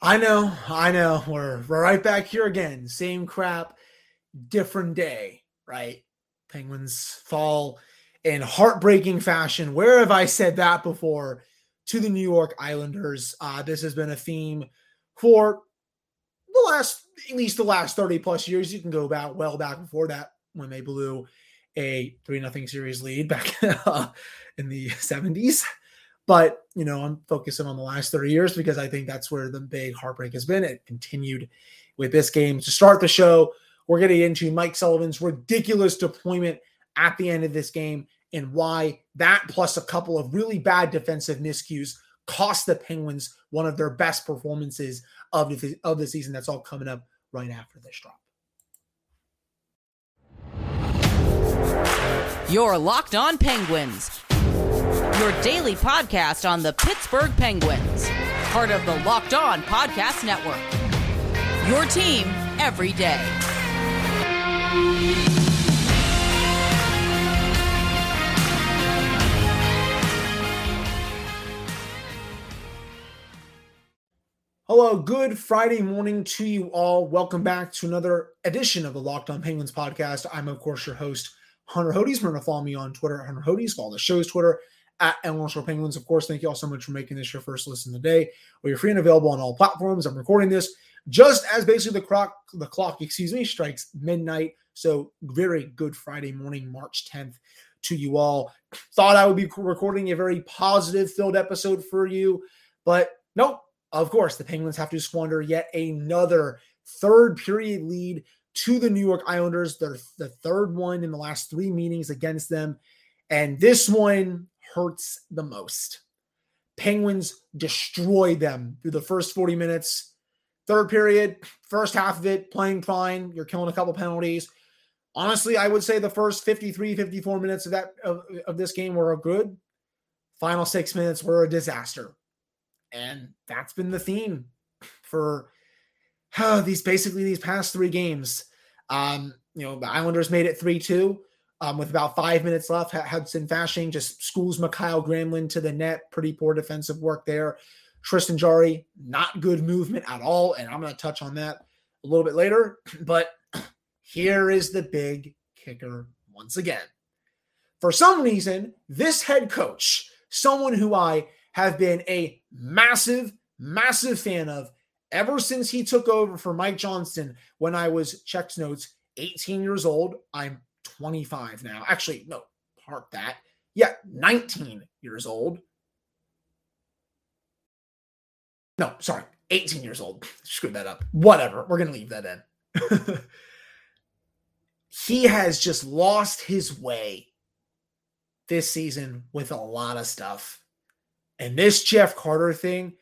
I know, I know. We're, we're right back here again. Same crap, different day, right? Penguins fall in heartbreaking fashion. Where have I said that before? To the New York Islanders. Uh, this has been a theme for the last, at least the last 30 plus years. You can go back well back before that when they blew a 3 0 series lead back in the 70s. But, you know, I'm focusing on the last 30 years because I think that's where the big heartbreak has been. It continued with this game. To start the show, we're getting into Mike Sullivan's ridiculous deployment at the end of this game and why that plus a couple of really bad defensive miscues cost the Penguins one of their best performances of the, of the season. That's all coming up right after this drop. You're Locked On Penguins your daily podcast on the Pittsburgh Penguins, part of the Locked On Podcast Network. Your team every day. Hello, good Friday morning to you all. Welcome back to another edition of the Locked On Penguins podcast. I'm, of course, your host, Hunter Hodes. To follow me on Twitter, Hunter Hodes. Follow the show's Twitter at Eleanor Shore Penguins. Of course, thank you all so much for making this your first listen today. We are free and available on all platforms. I'm recording this just as basically the clock, the clock, excuse me, strikes midnight. So very good Friday morning, March 10th to you all. Thought I would be recording a very positive filled episode for you, but nope. Of course, the Penguins have to squander yet another third period lead to the New York Islanders. They're the third one in the last three meetings against them. And this one hurts the most. Penguins destroy them through the first 40 minutes. Third period, first half of it, playing fine. You're killing a couple penalties. Honestly, I would say the first 53, 54 minutes of that of, of this game were good. Final six minutes were a disaster. And that's been the theme for uh, these basically these past three games. Um, you know, the Islanders made it 3 2 um, with about five minutes left. Hudson Fasching just schools Mikael Granlund to the net. Pretty poor defensive work there. Tristan Jarry, not good movement at all. And I'm going to touch on that a little bit later. But here is the big kicker once again. For some reason, this head coach, someone who I have been a massive, massive fan of ever since he took over for Mike Johnston when I was checks notes 18 years old. I'm 25 now. Actually, no, park that. Yeah, 19 years old. No, sorry, 18 years old. Screwed that up. Whatever. We're going to leave that in. he has just lost his way this season with a lot of stuff. And this Jeff Carter thing,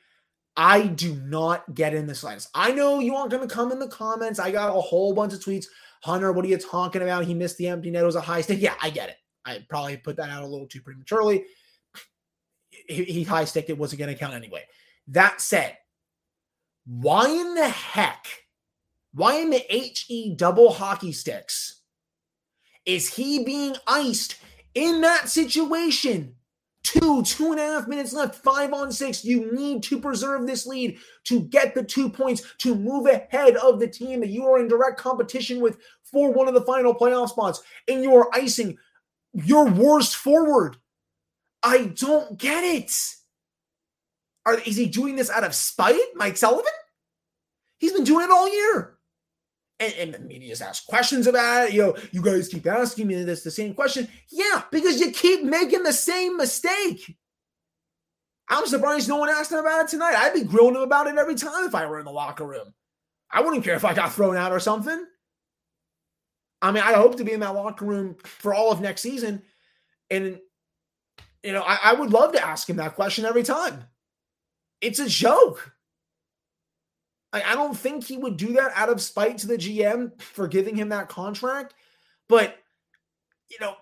I do not get in the slightest. I know you aren't going to come in the comments. I got a whole bunch of tweets. Hunter, what are you talking about? He missed the empty net. It was a high stick. Yeah, I get it. I probably put that out a little too prematurely. He, he high sticked it wasn't going to count anyway. That said, why in the heck, why in the HE double hockey sticks is he being iced in that situation? two, two and a half minutes left, five on six. You need to preserve this lead to get the two points to move ahead of the team that you are in direct competition with for one of the final playoff spots. And you are icing your worst forward. I don't get it. Are, is he doing this out of spite, Mike Sullivan? He's been doing it all year and, and the media's asked questions about it. You know, you guys keep asking me this the same question. Yeah, because you keep making the same mistake. I'm surprised no one asked him about it tonight. I'd be grilling him about it every time if I were in the locker room. I wouldn't care if I got thrown out or something. I mean, I hope to be in that locker room for all of next season. And, you know, I, I would love to ask him that question every time. It's a joke. I, I don't think he would do that out of spite to the GM for giving him that contract. But, you know,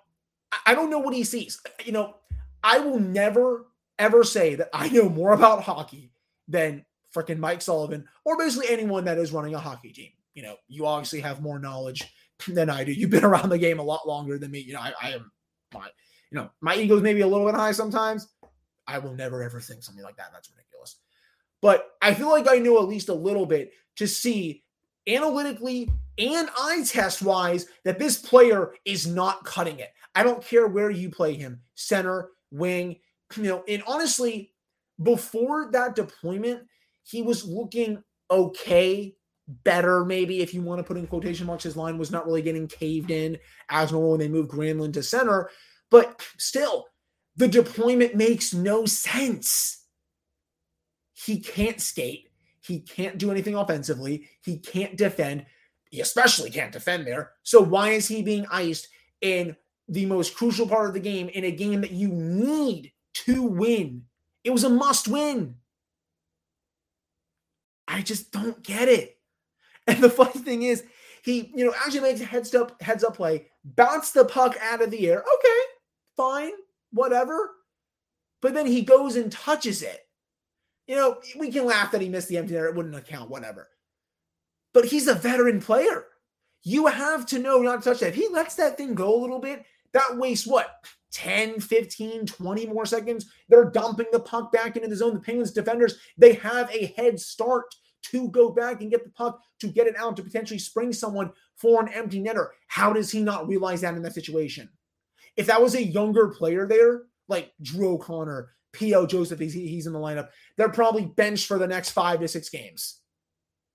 I, I don't know what he sees. You know, I will never, ever say that I know more about hockey than freaking Mike Sullivan or basically anyone that is running a hockey team. You know, you obviously have more knowledge than I do. You've been around the game a lot longer than me. You know, I, I am my, you know, my ego's maybe a little bit high sometimes. I will never ever think something like that. That's ridiculous. but I feel like I know at least a little bit to see analytically and eye test wise that this player is not cutting it. I don't care where you play him, center, wing, you know, and honestly, before that deployment, he was looking okay, better, maybe if you want to put in quotation marks. His line was not really getting caved in as normal when they moved Granlund to center, but still, the deployment makes no sense. He can't skate. He can't do anything offensively. He can't defend. He especially can't defend there. So why is he being iced in the most crucial part of the game in a game that you need to win? It was a must win. I just don't get it. And the funny thing is, he, you know, actually makes a heads up, heads up play, bounce the puck out of the air. Okay, fine, whatever. But then he goes and touches it. You know, we can laugh that he missed the empty net, it wouldn't account, whatever. But he's a veteran player. You have to know not to touch that. If he lets that thing go a little bit, that wastes what? 10, 15, 20 more seconds. They're dumping the puck back into the zone. The Penguins defenders, they have a head start to go back and get the puck to get it out to potentially spring someone for an empty netter. How does he not realize that in that situation? If that was a younger player there, like Drew O'Connor, P.O. Joseph, he's, he's in the lineup, they're probably benched for the next five to six games.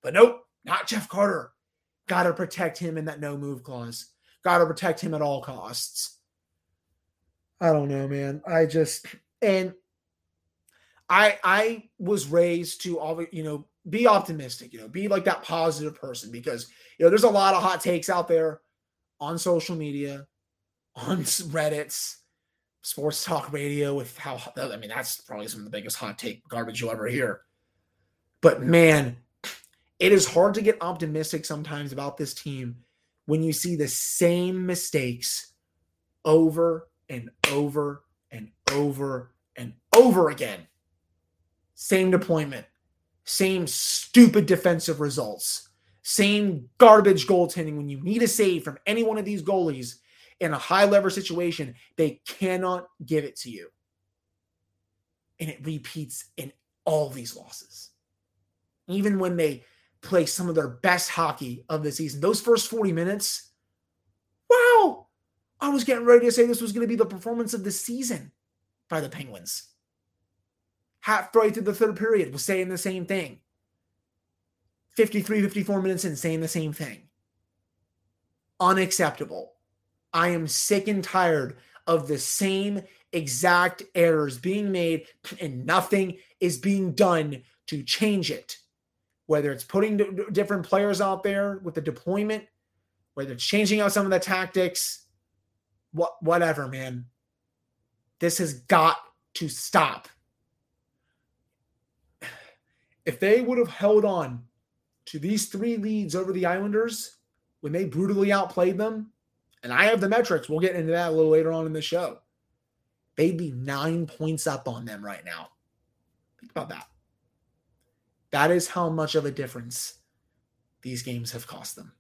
But nope, not Jeff Carter. Got to protect him in that no move clause. Got to protect him at all costs. I don't know, man. I just and I I was raised to all you know be optimistic, you know, be like that positive person because you know there's a lot of hot takes out there on social media, on Reddit's, sports talk radio with how I mean that's probably some of the biggest hot take garbage you'll ever hear. But man, it is hard to get optimistic sometimes about this team when you see the same mistakes over and over and over and over again. Same deployment, same stupid defensive results, same garbage goaltending when you need a save from any one of these goalies in a high lever situation, they cannot give it to you. And it repeats in all these losses. Even when they play some of their best hockey of the season, those first 40 minutes, wow, I was getting ready to say this was going to be the performance of the season by the Penguins. Halfway through the third period, was saying the same thing. 53, 54 minutes in, saying the same thing. Unacceptable. I am sick and tired of the same exact errors being made and nothing is being done to change it. Whether it's putting d- different players out there with the deployment, whether it's changing out some of the tactics, what whatever, man. This has got to stop. If they would have held on to these three leads over the Islanders when they brutally outplayed them, and I have the metrics. We'll get into that a little later on in the show. They'd be nine points up on them right now. Think about that. That is how much of a difference these games have cost them.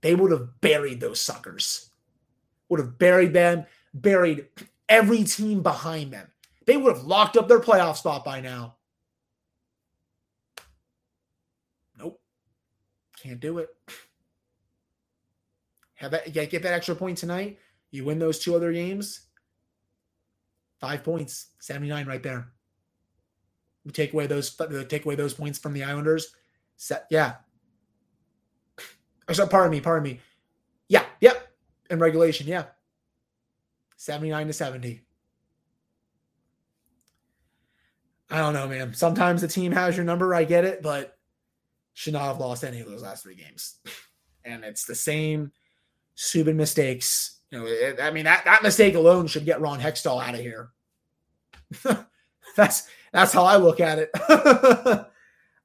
They would have buried those suckers, would have buried them, buried every team behind them. They would have locked up their playoff spot by now. Nope. Can't do it. Have that get that extra point tonight. You win those two other games. Five points, 79 right there. You take away those take away those points from the Islanders. Set, yeah. So pardon me, pardon me. Yeah, yep. In regulation, yeah. 79 to 70. I don't know, man. Sometimes the team has your number. I get it, but should not have lost any of those last three games. And it's the same stupid mistakes. You know, it, I mean that that mistake alone should get Ron Hextall out of here. that's that's how I look at it.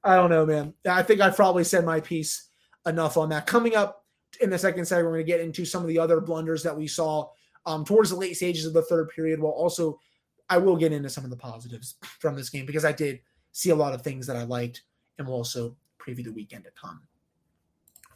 I don't know, man. I think I've probably said my piece enough on that. Coming up in the second segment, we're going to get into some of the other blunders that we saw um, towards the late stages of the third period. While also, I will get into some of the positives from this game because I did see a lot of things that I liked, and we'll also preview the weekend to come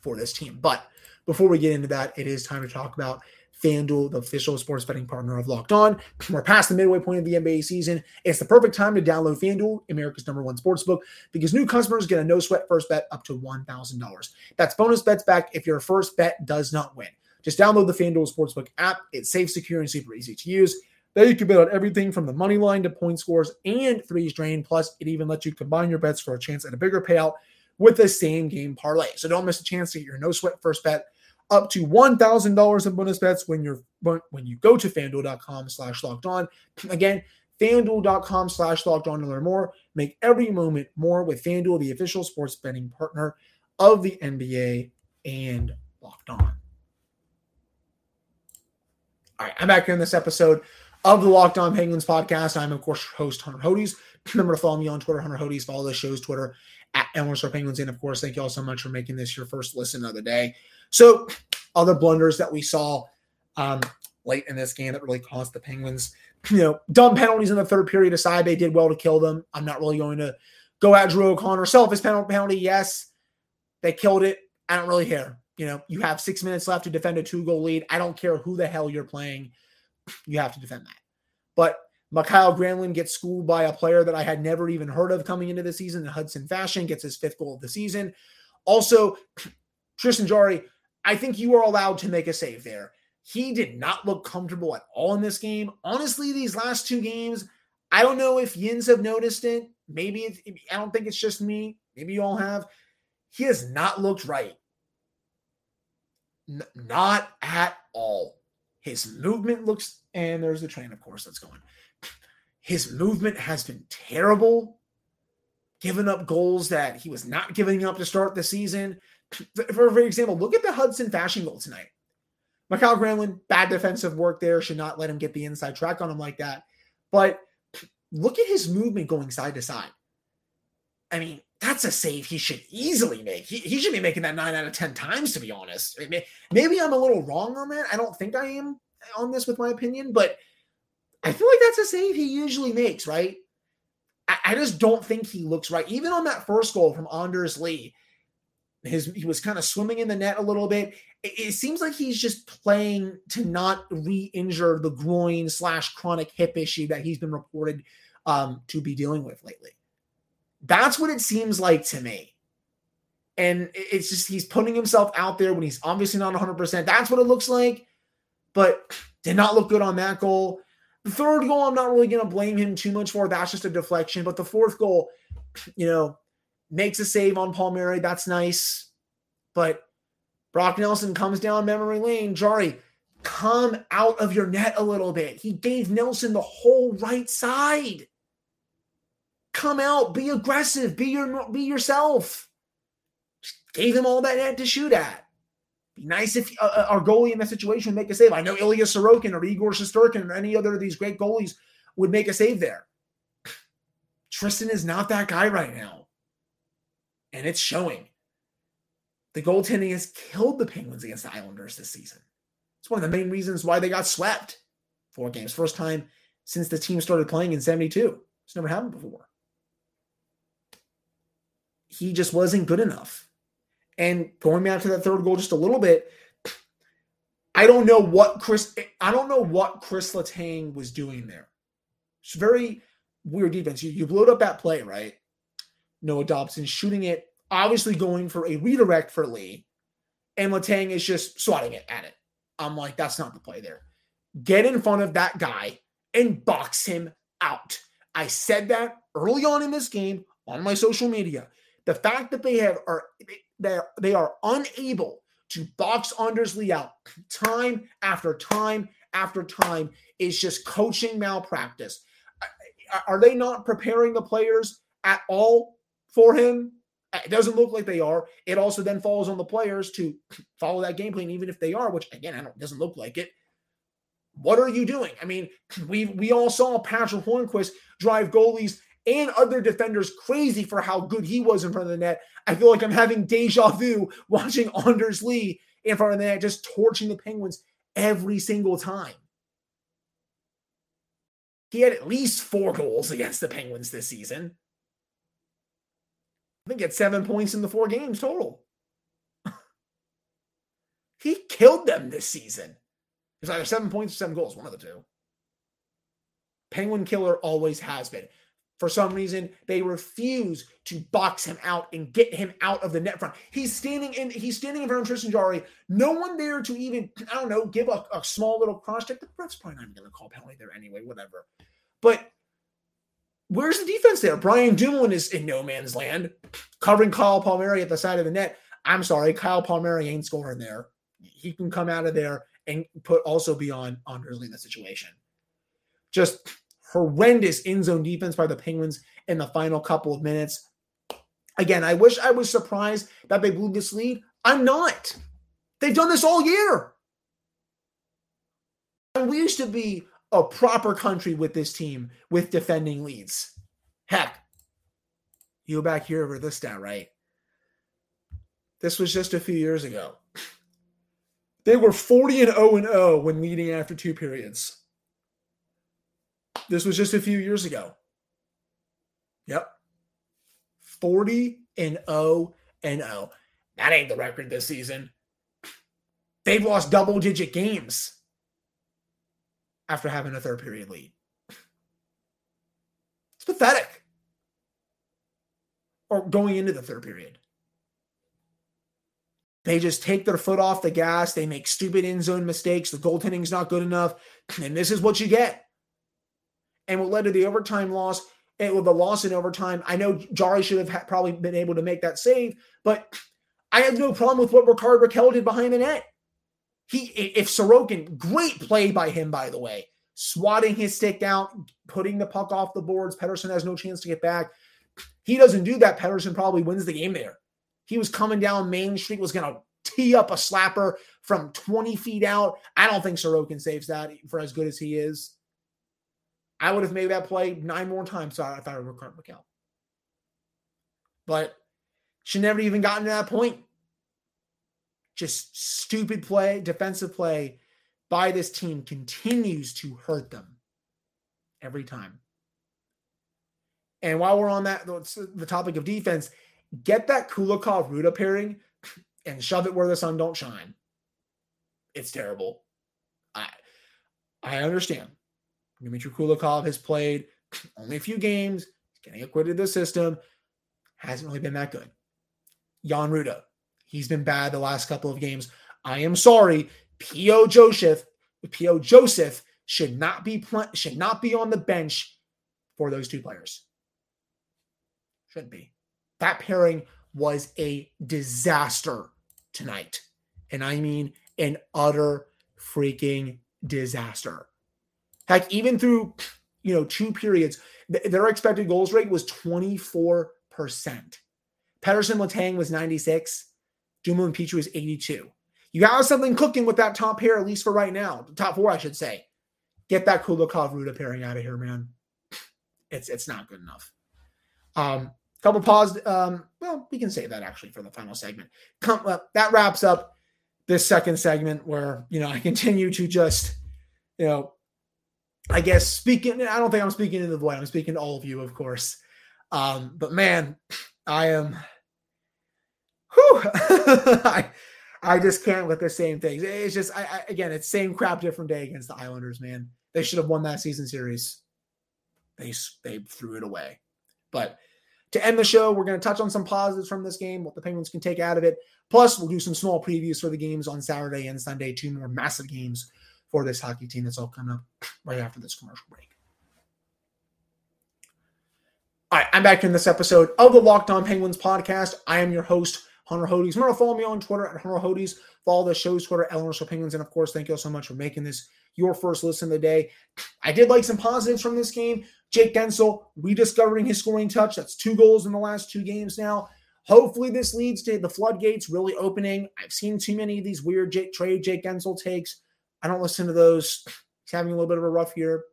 for this team. But before we get into that, it is time to talk about FanDuel, the official sports betting partner of Locked On. We're past the midway point of the NBA season. It's the perfect time to download FanDuel, America's number one sports book, because new customers get a no sweat first bet up to $1,000. That's bonus bets back if your first bet does not win. Just download the FanDuel Sportsbook app. It's safe, secure, and super easy to use. There you can bet on everything from the money line to point scores and threes drain. Plus, it even lets you combine your bets for a chance at a bigger payout with the same game parlay. So don't miss a chance to get your no sweat first bet up to $1,000 in bonus bets when you're when you go to fanduel.com slash locked on. Again, fanduel.com slash locked on to learn more. Make every moment more with FanDuel, the official sports betting partner of the NBA and locked on. All right, I'm back here in this episode of the Locked On Penguins podcast. I'm, of course, host, Hunter Hodes. Remember to follow me on Twitter, Hunter Hodes. Follow the show's Twitter at Elmhurst Penguins. And, of course, thank you all so much for making this your first listen of the day. So, other blunders that we saw um, late in this game that really cost the Penguins. You know, dumb penalties in the third period aside, they did well to kill them. I'm not really going to go at Drew O'Connor. Selfish penalty, yes. They killed it. I don't really care. You know, you have six minutes left to defend a two goal lead. I don't care who the hell you're playing. You have to defend that. But Mikael Granlund gets schooled by a player that I had never even heard of coming into the season in Hudson Fasching, gets his fifth goal of the season. Also, Tristan Jarry, I think you are allowed to make a save there. He did not look comfortable at all in this game. Honestly, these last two games, I don't know if Yins have noticed it. Maybe it's, I don't think it's just me. Maybe you all have. He has not looked right. N- not at all. His movement looks, and there's the train, of course, that's going. His movement has been terrible, giving up goals that he was not giving up to start the season. For, for example, look at the Hudson Fasching goal tonight. Mikael Granlund, bad defensive work there. Should not let him get the inside track on him like that. But look at his movement going side to side. I mean, that's a save he should easily make. He, he should be making that nine out of 10 times, to be honest. Maybe I'm a little wrong on that. I don't think I am on this with my opinion, but I feel like that's a save he usually makes, right? I, I just don't think he looks right. Even on that first goal from Anders Lee, his he was kind of swimming in the net a little bit. It, it seems like he's just playing to not re-injure the groin slash chronic hip issue that he's been reported um, to be dealing with lately. That's what it seems like to me. And it's just he's putting himself out there when he's obviously not 100%. That's what it looks like. But did not look good on that goal. The third goal, I'm not really going to blame him too much for. That's just a deflection. But the fourth goal, you know, makes a save on Palmieri. That's nice. But Brock Nelson comes down memory lane. Jarry, come out of your net a little bit. He gave Nelson the whole right side. Come out, be aggressive, be your be yourself. Just gave him all that net to shoot at. Be nice if uh, uh our goalie in that situation would make a save. I know Ilya Sorokin or Igor Shesterkin or any other of these great goalies would make a save there. Tristan is not that guy right now. And it's showing. The goaltending has killed the Penguins against the Islanders this season. It's one of the main reasons why they got swept. Four games. First time since the team started playing in 72. It's never happened before he just wasn't good enough. And going back to that third goal just a little bit, I don't know what Chris I don't know what Chris Letang was doing there. It's very weird defense. You, you blew up that play, right? Noah Dobson shooting it, obviously going for a redirect for Lee, and Letang is just swatting it at it. I'm like, that's not the play there. Get in front of that guy and box him out. I said that early on in this game on my social media. The fact that they have are they they are unable to box Anders Lee out time after time after time is just coaching malpractice. Are they not preparing the players at all for him? It doesn't look like they are. It also then falls on the players to follow that game plan, even if they are, which again, I don't doesn't look like it. What are you doing? I mean, we we all saw Patric Hornqvist drive goalies and other defenders crazy for how good he was in front of the net. I feel like I'm having deja vu watching Anders Lee in front of the net, just torching the Penguins every single time. He had at least four goals against the Penguins this season. I think he had seven points in the four games total. he killed them this season. It's either seven points or seven goals, one of the two. Penguin killer always has been. For some reason, they refuse to box him out and get him out of the net front. He's standing in. He's standing in front of Tristan Jarry. No one there to even, I don't know, give a, a small little cross check. The ref's probably not even to call penalty there anyway. Whatever. But where's the defense there? Brian Dumoulin is in no man's land, covering Kyle Palmieri at the side of the net. I'm sorry, Kyle Palmieri ain't scoring there. He can come out of there and put also be on Anders Lee in the situation. Just horrendous end zone defense by the Penguins in the final couple of minutes. Again, I wish I was surprised that they blew this lead. I'm not. They've done this all year. And we used to be a proper country with this team with defending leads. Heck, you go back here over this stat, right? This was just a few years ago. They were 40 and 0 and 0 when leading after two periods. This was just a few years ago. Yep. 40 and 0 and 0. That ain't the record this season. They've lost double digit games after having a third period lead. It's pathetic. Or going into the third period. They just take their foot off the gas. They make stupid in zone mistakes. The goaltending's not good enough. And this is what you get. And what led to the overtime loss, and with the loss in overtime, I know Jarry should have probably been able to make that save, but I have no problem with what Rickard Rakell did behind the net. He, if Sorokin, great play by him, by the way, swatting his stick out, putting the puck off the boards. Pettersson has no chance to get back. He doesn't do that. Pettersson probably wins the game there. He was coming down Main Street, was going to tee up a slapper from 20 feet out. I don't think Sorokin saves that for as good as he is. I would have made that play nine more times if I were Rickard Rakell. But she never even gotten to that point just stupid play, defensive play by this team continues to hurt them every time. And while we're on that, the topic of defense, get that Kulikov Rutta pairing and shove it where the sun don't shine. It's terrible. I I understand. Dmitry Kulikov has played only a few games. He's getting acquitted of the system. Hasn't really been that good. Jan Rutta, He's been bad the last couple of games. I am sorry. P.O. Joseph, P.O. Joseph should not be pl- should not be on the bench for those two players. Shouldn't be. That pairing was a disaster tonight. And I mean an utter freaking disaster. Heck, even through you know two periods, th- their expected goals rate was 24%. Pettersson Letang was 96. Dumoulin Petry was 82. You got something cooking with that top pair, at least for right now. The top four, I should say. Get that Kulikov Rutta pairing out of here, man. It's it's not good enough. Um, couple pause. Um, well, we can say that actually for the final segment. Come, uh, that wraps up this second segment where you know I continue to just you know I guess speaking. I don't think I'm speaking to the void. I'm speaking to all of you, of course. Um, but man, I am whew, I, I just can't with the same things. It's just, I, I, again, it's same crap, different day against the Islanders, man. They should have won that season series. They, they threw it away. But to end the show, we're going to touch on some positives from this game, what the Penguins can take out of it. Plus, we'll do some small previews for the games on Saturday and Sunday, two more massive games for this hockey team that's all coming up right after this commercial break. All right, I'm back in this episode of the Locked On Penguins podcast. I am your host, Hunter Hodes. Remember, follow me on Twitter at Hunter Hodes. Follow the show's Twitter, Eleanor Penguins. And of course, thank you all so much for making this your first listen of the day. I did like some positives from this game. Jake Guentzel rediscovering his scoring touch. That's two goals in the last two games now. Hopefully, this leads to the floodgates really opening. I've seen too many of these weird Jake, trade Jake Guentzel takes. I don't listen to those. He's having a little bit of a rough year.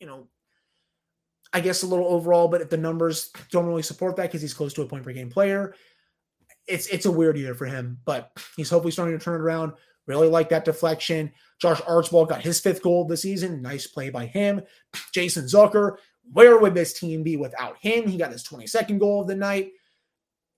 You know, I guess a little overall, but if the numbers don't really support that because he's close to a point per game player it's it's a weird year for him, but he's hopefully starting to turn it around. Really like that deflection. Josh Archibald got his fifth goal of the season. Nice play by him. Jason Zucker, where would this team be without him? He got his 22nd goal of the night.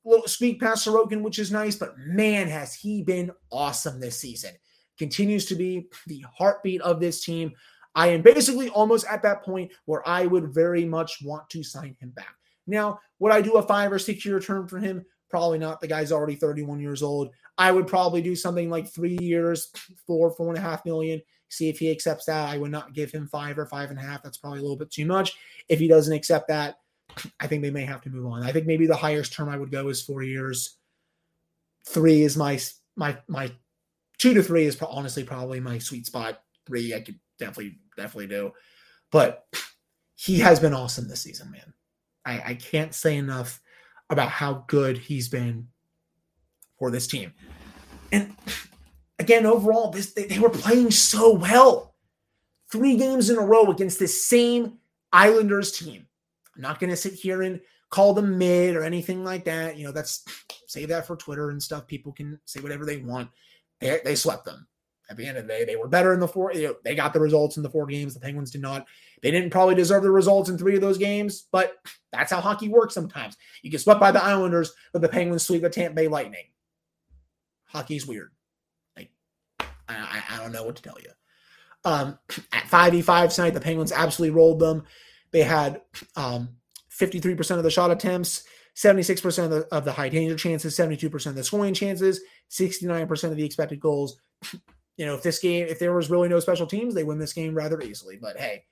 A little speak past Sorokin, which is nice, but man, has he been awesome this season. Continues to be the heartbeat of this team. I am basically almost at that point where I would very much want to sign him back. Now, would I do a five or six year term for him? Probably not. The guy's already 31 years old. I would probably do something like three years, four, four and a half million. See if he accepts that. I would not give him five or five and a half. That's probably a little bit too much. If he doesn't accept that, I think they may have to move on. I think maybe the highest term I would go is four years. Three is my my my two to three is honestly probably my sweet spot. Three I could definitely definitely do, but he has been awesome this season, man. I, I can't say enough about how good he's been for this team. And again, overall, this they, they were playing so well. Three games in a row against this same Islanders team. I'm not going to sit here and call them mid or anything like that. You know, that's say that for Twitter and stuff. People can say whatever they want. They, they swept them. At the end of the day, they were better in the four. You know, they got the results in the four games. The Penguins did not. They didn't probably deserve the results in three of those games, but that's how hockey works sometimes. You get swept by the Islanders, but the Penguins sweep the Tampa Bay Lightning. Hockey's weird. I, I don't know what to tell you. Um, at 5v5 tonight, the Penguins absolutely rolled them. They had um, 53% of the shot attempts, 76% of the, of the high danger chances, 72% of the scoring chances, 69% of the expected goals. You know, if this game, if there was really no special teams, they win this game rather easily. But hey,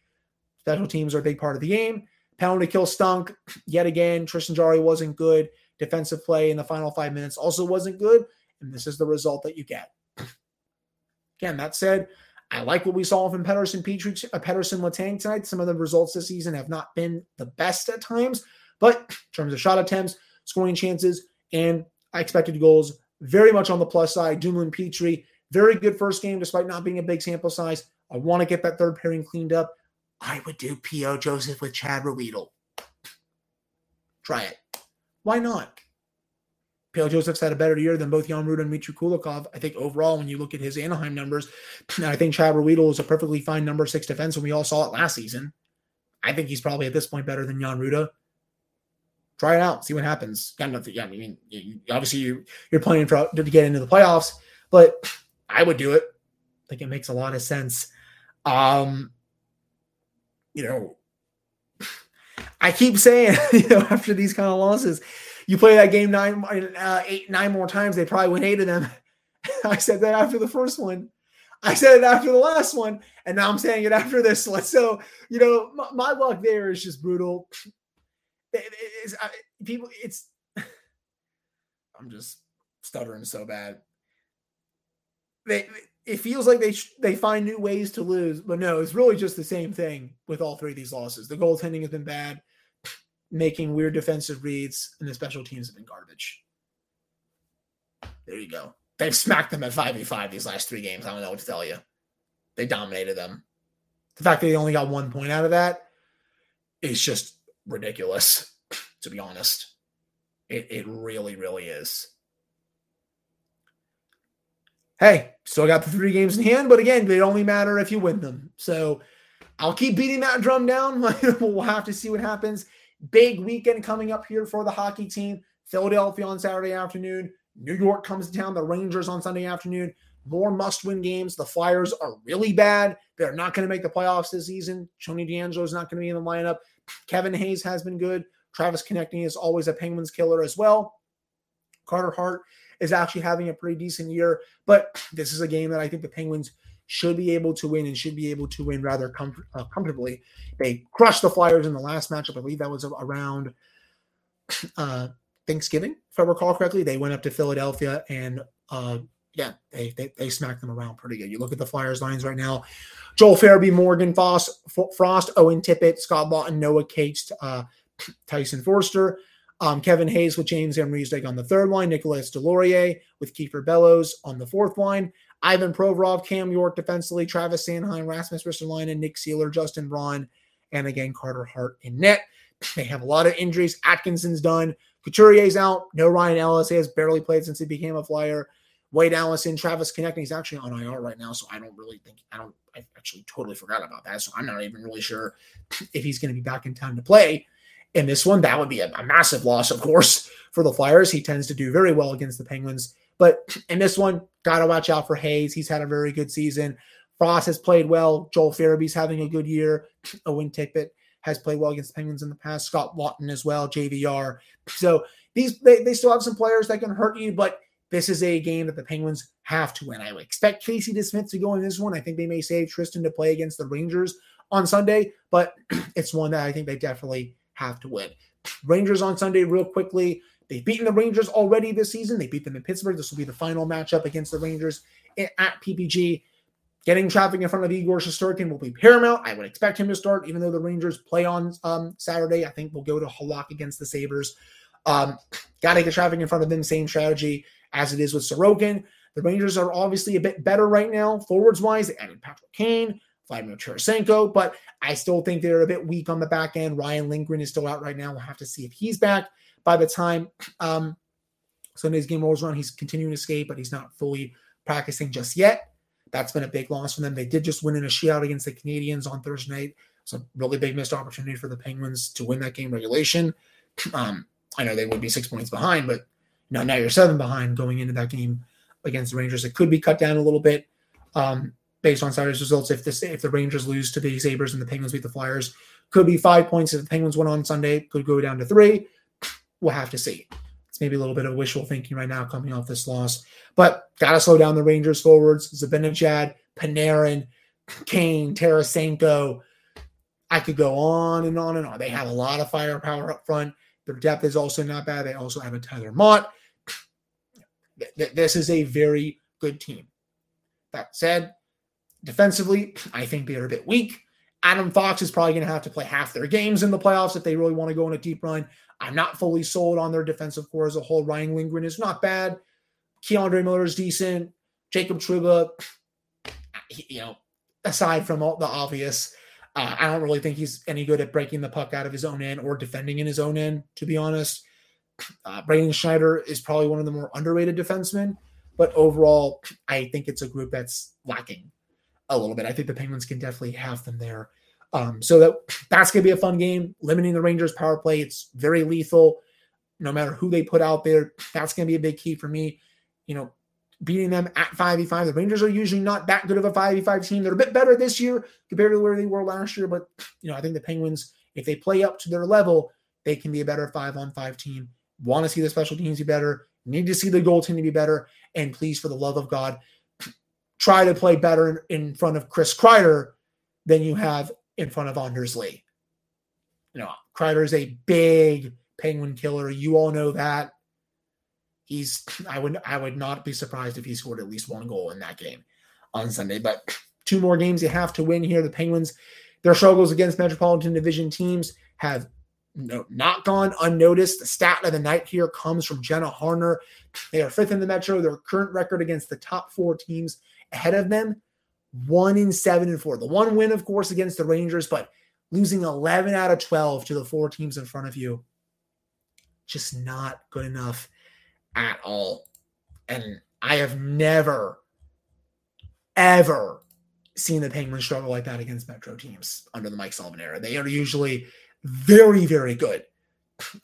special teams are a big part of the game. Penalty kill stunk yet again. Tristan Jarry wasn't good. Defensive play in the final five minutes also wasn't good. And this is the result that you get. Again, that said, I like what we saw from Pettersson, Petry, uh, Pettersson, Letang tonight. Some of the results this season have not been the best at times, but in terms of shot attempts, scoring chances, and expected goals, very much on the plus side. Dumoulin, Petry, very good first game despite not being a big sample size. I want to get that third pairing cleaned up. I would do P.O. Joseph with Chad Ruhwedel. Try it. Why not? P.O. Joseph's had a better year than both Jan Rutta and Mitri Kulikov. I think overall, when you look at his Anaheim numbers, I think Chad Ruhwedel is a perfectly fine number six defense, and we all saw it last season. I think he's probably at this point better than Jan Rutta. Try it out, see what happens. Got nothing. Yeah, I mean, you, obviously you, you're playing for to get into the playoffs, but I would do it. I think it makes a lot of sense. Um, you know, I keep saying, you know, after these kind of losses, you play that game nine, uh, eight, nine more times, they probably win eight of them. I said that after the first one. I said it after the last one, and now I'm saying it after this. So, you know, my, my luck there is just brutal. It, it, it's, I, people, it's, I'm just stuttering so bad. They, it feels like they they find new ways to lose, but no, it's really just the same thing with all three of these losses. The goaltending has been bad making weird defensive reads, and the special teams have been garbage. There you go. They've smacked them at 5v5 these last three games. I don't know what to tell you. They dominated them. The fact that they only got one point out of that is just ridiculous, to be honest. It, it really, really is. Hey, still got the three games in hand, but again, they only matter if you win them. So I'll keep beating that drum down. we'll have to see what happens. Big weekend coming up here for the hockey team. Philadelphia on Saturday afternoon. New York comes to town. The Rangers on Sunday afternoon. More must win games. The Flyers are really bad. They're not going to make the playoffs this season. Tony DeAngelo is not going to be in the lineup. Kevin Hayes has been good. Travis Konecny is always a Penguins killer as well. Carter Hart is actually having a pretty decent year, but this is a game that I think the Penguins should be able to win and should be able to win rather com- uh, comfortably. They crushed the Flyers in the last matchup. I believe that was around uh, Thanksgiving, if I recall correctly. They went up to Philadelphia and uh, yeah, they, they, they smacked them around pretty good. You look at the Flyers lines right now: Joel Farabee, Morgan Foss, Frost, Owen Tippett, Scott Laughton, Noah Cates, uh, Tyson Foerster, Um, Kevin Hayes with James M. on the third line, Nicolas Deslauriers with Kiefer Bellows on the fourth line. Ivan Provorov, Cam York defensively, Travis Sanheim, Rasmus Ristolainen, Nick Seeler, Justin Braun, and again Carter Hart in net. They have a lot of injuries. Atkinson's done. Couturier's out. No Ryan Ellis. He has barely played since he became a flyer. Wade Allison, Travis Konecny is actually on IR right now, so I don't really think I don't. I actually totally forgot about that, so I'm not even really sure if he's going to be back in time to play in this one. That would be a, a massive loss, of course, for the Flyers. He tends to do very well against the Penguins. But in this one, got to watch out for Hayes. He's had a very good season. Frost has played well. Joel Farabee's having a good year. Owen Tippett has played well against the Penguins in the past. Scott Laughton as well, JVR. So these they, they still have some players that can hurt you, but this is a game that the Penguins have to win. I would expect Casey DeSmith to go in this one. I think they may save Tristan to play against the Rangers on Sunday, but it's one that I think they definitely have to win. Rangers on Sunday, real quickly. They've beaten the Rangers already this season. They beat them in Pittsburgh. This will be the final matchup against the Rangers at PPG. Getting traffic in front of Igor Shesterkin will be paramount. I would expect him to start, even though the Rangers play on um, Saturday. I think we'll go to Halak against the Sabres. Um, Got to get traffic in front of them. Same strategy as it is with Sorokin. The Rangers are obviously a bit better right now, forwards wise. They added Patrick Kane, Vladimir Tarasenko, but I still think they're a bit weak on the back end. Ryan Lindgren is still out right now. We'll have to see if he's back by the time um, Sunday's game rolls around. He's continuing to skate, but he's not fully practicing just yet. That's been a big loss for them. They did just win in a shootout against the Canadiens on Thursday night. It's a really big missed opportunity for the Penguins to win that game regulation. Um, I know they would be six points behind, but now now you're seven behind going into that game against the Rangers. It could be cut down a little bit. Um, based on Saturday's results. If this if the Rangers lose to the Sabres and the Penguins beat the Flyers, could be five points. If the Penguins win on Sunday, could go down to three. We'll have to see. It's maybe a little bit of wishful thinking right now coming off this loss. But gotta slow down the Rangers forwards. Zibanejad, Panarin, Kane, Tarasenko. I could go on and on and on. They have a lot of firepower up front. Their depth is also not bad. They also have a Tyler Motte. This is a very good team. That said, Defensively, I think they're a bit weak. Adam Fox is probably going to have to play half their games in the playoffs if they really want to go on a deep run. I'm not fully sold on their defensive core as a whole. Ryan Lindgren is not bad. K'Andre Miller is decent. Jacob Trouba, you know, aside from all the obvious, uh, I don't really think he's any good at breaking the puck out of his own end or defending in his own end, to be honest. Uh, Schneider is probably one of the more underrated defensemen, but overall, I think it's a group that's lacking a little bit. I think the Penguins can definitely have them there. Um, so that that's gonna be a fun game. Limiting the Rangers power play, it's very lethal. No matter who they put out there, that's gonna be a big key for me. You know, beating them at 5v5. The Rangers are usually not that good of a 5v5 team. They're a bit better this year compared to where they were last year. But you know, I think the Penguins, if they play up to their level, they can be a better five on five team. Want to see the special teams be better, need to see the goaltending be better. And please, for the love of God, try to play better in front of Chris Kreider than you have in front of Anders Lee. You know, Kreider is a big penguin killer. You all know that. He's I would I would not be surprised if he scored at least one goal in that game on Sunday. But two more games you have to win here. The Penguins, their struggles against Metropolitan Division teams have no, not gone unnoticed. The stat of the night here comes from Jenna Harner. They are fifth in the Metro. Their current record against the top four teams ahead of them, one in seven and four. The one win, of course, against the Rangers, but losing 11 out of 12 to the four teams in front of you, just not good enough at all. And I have never, ever seen the Penguins struggle like that against Metro teams under the Mike Sullivan era. They are usually very, very good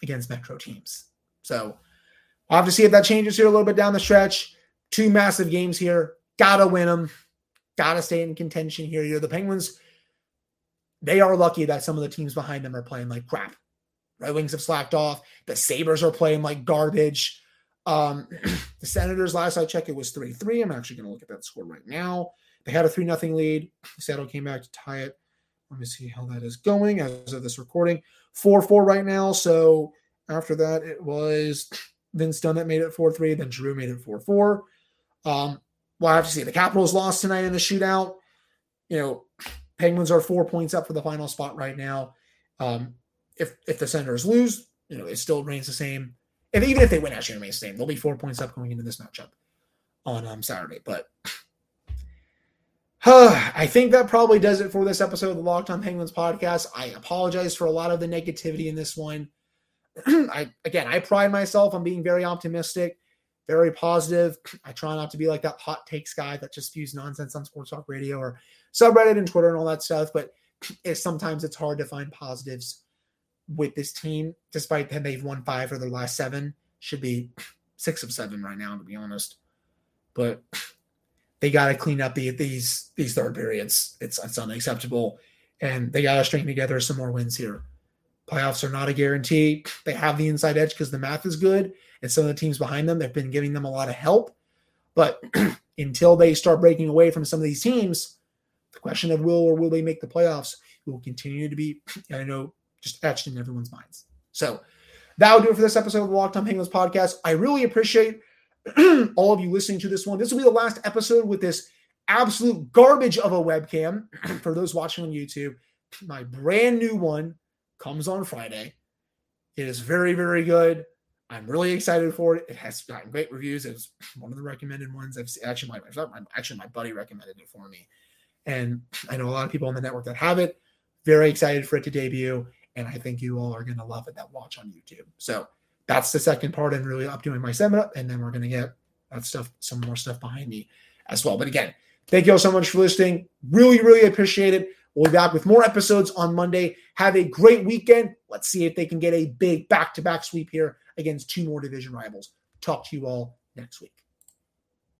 against Metro teams. So I'll have to see if that changes here a little bit down the stretch. Two massive games here. Gotta win them. Gotta stay in contention here. You're the Penguins. They are lucky that some of the teams behind them are playing like crap. Red Wings have slacked off. The Sabres are playing like garbage. Um, the Senators, last I checked, it was 3 3. I'm actually going to look at that score right now. They had a 3 0 lead. The Seattle came back to tie it. Let me see how that is going as of this recording. 4 4 right now. So after that, it was Vince Dunn that made it 4 3. Then Drew made it 4 4. Um, we'll have to see. The Capitals lost tonight in the shootout. You know, Penguins are four points up for the final spot right now. Um, if if the Senators lose, you know, it still remains the same. And even if they win, actually remains the same. They'll be four points up going into this matchup on um, Saturday. But I think that probably does it for this episode of the Locked On Penguins podcast. I apologize for a lot of the negativity in this one. I again, I pride myself on being very optimistic very positive. I try not to be like that hot takes guy that just spews nonsense on sports talk radio or subreddit and Twitter and all that stuff. But it's, sometimes it's hard to find positives with this team, despite that they've won five of their last seven. Should be six of seven right now, to be honest. but they got to clean up the, these these third periods. It's it's unacceptable, and they got to string together some more wins here. Playoffs are not a guarantee. They have the inside edge because the math is good, and some of the teams behind them have been giving them a lot of help. But until they start breaking away from some of these teams, the question of will or will they make the playoffs will continue to be, I know, just etched in everyone's minds. So that will do it for this episode of the Locked On Penguins podcast. I really appreciate all of you listening to this one. This will be the last episode with this absolute garbage of a webcam. for those watching on YouTube, my brand new one comes on Friday. It is very, very good. I'm really excited for it. It has gotten great reviews. It was one of the recommended ones. I've actually my actually my buddy recommended it for me, and I know a lot of people on the network that have it. Very excited for it to debut, and I think you all are going to love it that watch on YouTube. So that's the second part, and really updoing my setup, and then we're going to get that stuff, some more stuff behind me as well. But again, thank you all so much for listening. Really, really appreciate it. We'll be back with more episodes on Monday. Have a great weekend. Let's see if they can get a big back to back sweep here against two more division rivals. Talk to you all next week.